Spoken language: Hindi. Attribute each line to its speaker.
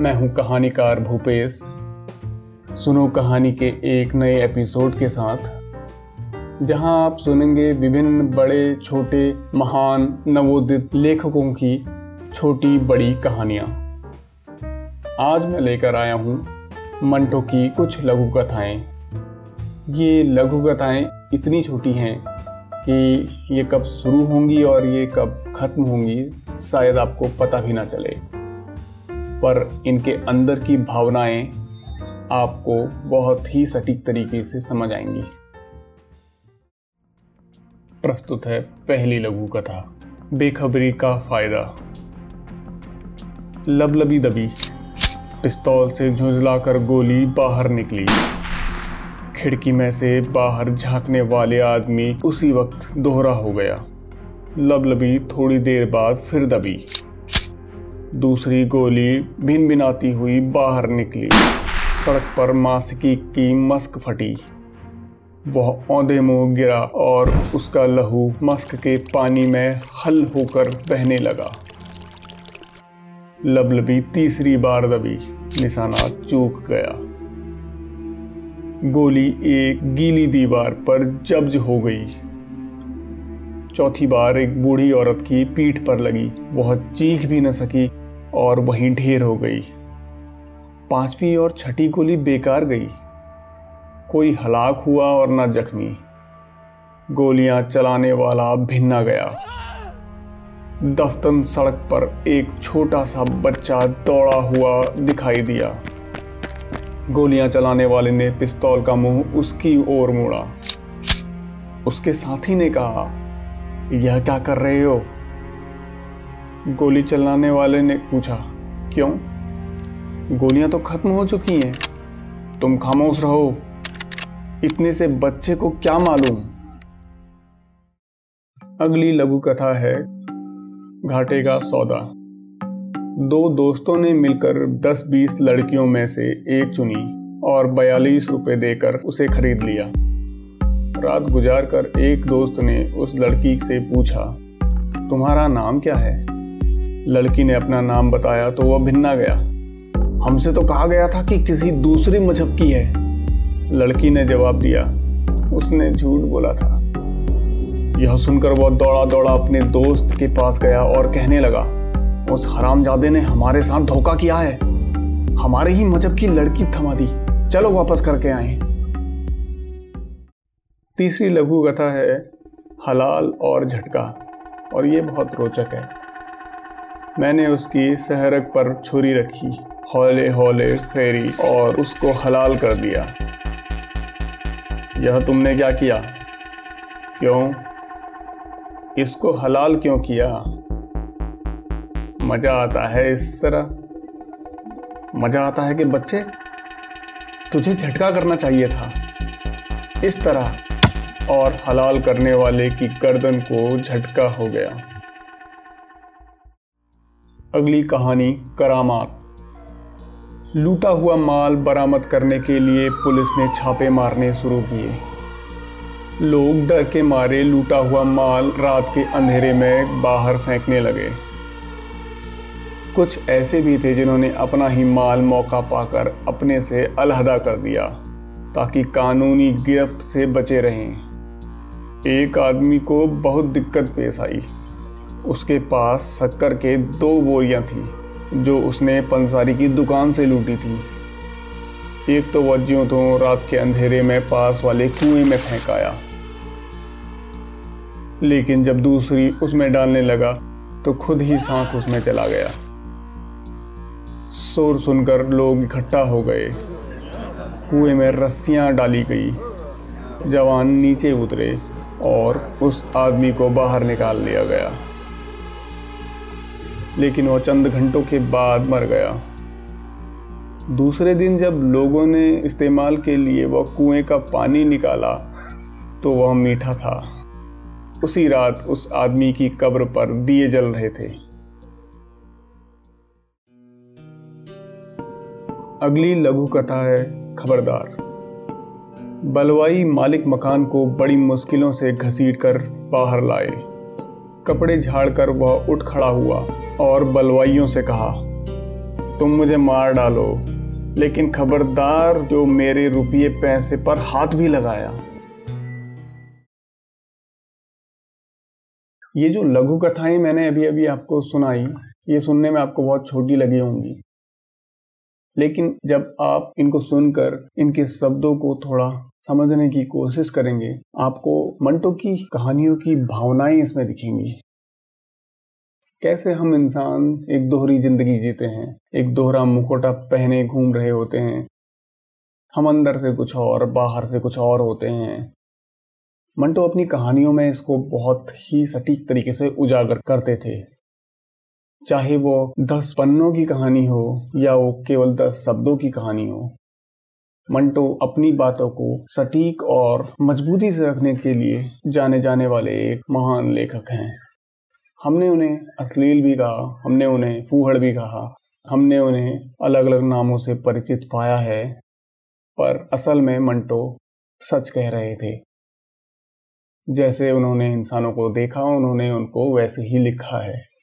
Speaker 1: मैं हूँ कहानीकार भूपेश। सुनो कहानी के एक नए एपिसोड के साथ, जहाँ आप सुनेंगे विभिन्न बड़े, छोटे, महान, नवोदित लेखकों की छोटी, बड़ी कहानियाँ। आज मैं लेकर आया हूँ मंटो की कुछ लघु कथाएँ। ये लघु कथाएँ इतनी छोटी हैं कि ये कब शुरू होंगी और ये कब ख़त्म होंगी, शायद आपको पता भी ना चले। पर इनके अंदर की भावनाएँ आपको बहुत ही सटीक तरीके से समझ आएँगी। प्रस्तुत है पहली लघु कथा, बेखबरी का फ़ायदा। लबलबी दबी, पिस्तौल से झुंझलाकर गोली बाहर निकली। खिड़की में से बाहर झांकने वाले आदमी उसी वक्त दोहरा हो गया। लबलबी थोड़ी देर बाद फिर दबी। दूसरी गोली भिन भिनाती हुई बाहर निकली। सड़क पर मासिकी की मस्क फटी। वह औंधे मुँह गिरा और उसका लहू मस्क के पानी में हल होकर बहने लगा। लबलबी तीसरी बार दबी, निशाना चूक गया। गोली एक गीली दीवार पर जब्ज हो गई। चौथी बार एक बूढ़ी औरत की पीठ पर लगी। वह चीख भी न सकी और वहीं ढेर हो गई। पांचवी और छठी गोली बेकार गई। कोई हलाक हुआ और न जख्मी। गोलियाँ चलाने वाला भिन्ना गया। दफ्तन सड़क पर एक छोटा सा बच्चा दौड़ा हुआ दिखाई दिया। गोलियाँ चलाने वाले ने पिस्तौल का मुँह उसकी ओर मोड़ा। उसके साथी ने कहा, यह क्या कर रहे हो? गोली चलाने वाले ने पूछा, क्यों? गोलियाँ तो खत्म हो चुकी हैं। तुम खामोश रहो। इतने से बच्चे को क्या मालूम? अगली लघु कथा है घाटे का सौदा। दो दोस्तों ने मिलकर 10-20 लड़कियों में से एक चुनी और बयालीस रुपए देकर उसे खरीद लिया। रात गुजार कर एक दोस्त ने उस लड़की से पूछा, तुम्हारा नाम क्या है? लड़की ने अपना नाम बताया तो वह भिन्ना गया। हमसे तो कहा गया था कि किसी दूसरे मज़हब की है। लड़की ने जवाब दिया। उसने झूठ बोला था। यह सुनकर वह दौड़ा दौड़ा अपने दोस्त के पास गया और कहने लगा, उस हरामजादे ने हमारे साथ धोखा किया है। हमारे ही मज़हब की लड़की थमा दी। चलो वापस करके आए तीसरी लघु कथा है, हलाल और झटका। और ये बहुत रोचक है। मैंने उसकी सहरक पर छुरी रखी, हौले हौले फेरी और उसको हलाल कर दिया। यह तुमने क्या किया? क्यों? इसको हलाल क्यों किया? मज़ा आता है इस तरह। मज़ा आता है कि बच्चे, तुझे झटका करना चाहिए था। इस तरह और हलाल करने वाले की गर्दन को झटका हो गया। अगली कहानी करामात। लूटा हुआ माल बरामद करने के लिए पुलिस ने छापे मारने शुरू किए। लोग डर के मारे लूटा हुआ माल रात के अंधेरे में बाहर फेंकने लगे। कुछ ऐसे भी थे जिन्होंने अपना ही माल मौका पाकर अपने से अलहदा कर दिया, ताकि कानूनी गिरफ्त से बचे रहें। एक आदमी को बहुत दिक्कत पेश आई। उसके पास शक्कर के दो बोरियाँ थी, जो उसने पंसारी की दुकान से लूटी थी। एक तो वज्जियों तो रात के अंधेरे में पास वाले कुएँ में फेंकाया। लेकिन जब दूसरी उसमें डालने लगा तो खुद ही साथ उसमें चला गया। शोर सुनकर लोग इकट्ठा हो गए। कुएँ में रस्सियाँ डाली गई। जवान नीचे उतरे और उस आदमी को बाहर निकाल लिया गया। लेकिन वह चंद घंटों के बाद मर गया। दूसरे दिन जब लोगों ने इस्तेमाल के लिए वह कुएँ का पानी निकाला तो वह मीठा था। उसी रात उस आदमी की कब्र पर दिए जल रहे थे। अगली लघु कथा है खबरदार। बलवाई मालिक मकान को बड़ी मुश्किलों से घसीट कर बाहर लाए। कपड़े झाड़कर वह उठ खड़ा हुआ और बलवाइयों से कहा, तुम मुझे मार डालो, लेकिन खबरदार जो मेरे रुपये पैसे पर हाथ भी लगाया। ये जो लघु कथाएँ मैंने अभी अभी आपको सुनाई, ये सुनने में आपको बहुत छोटी लगी होंगी। लेकिन जब आप इनको सुनकर इनके शब्दों को थोड़ा समझने की कोशिश करेंगे, आपको मंटो की कहानियों की भावनाएँ इसमें दिखेंगी। कैसे हम इंसान एक दोहरी ज़िंदगी जीते हैं, एक दोहरा मुखोटा पहने घूम रहे होते हैं, हम अंदर से कुछ और, बाहर से कुछ और होते हैं। मंटो अपनी कहानियों में इसको बहुत ही सटीक तरीके से उजागर करते थे। चाहे वो दस पन्नों की कहानी हो या वो केवल दस शब्दों की कहानी हो मंटो अपनी बातों को सटीक और मजबूती से रखने के लिए जाने जाने वाले एक महान लेखक हैं। हमने उन्हें अश्लील भी कहा, हमने उन्हें फूहड़ भी कहा, हमने उन्हें अलग अलग नामों से परिचित पाया है, पर असल में मंटो सच कह रहे थे। जैसे उन्होंने इंसानों को देखा, उन्होंने उनको वैसे ही लिखा है।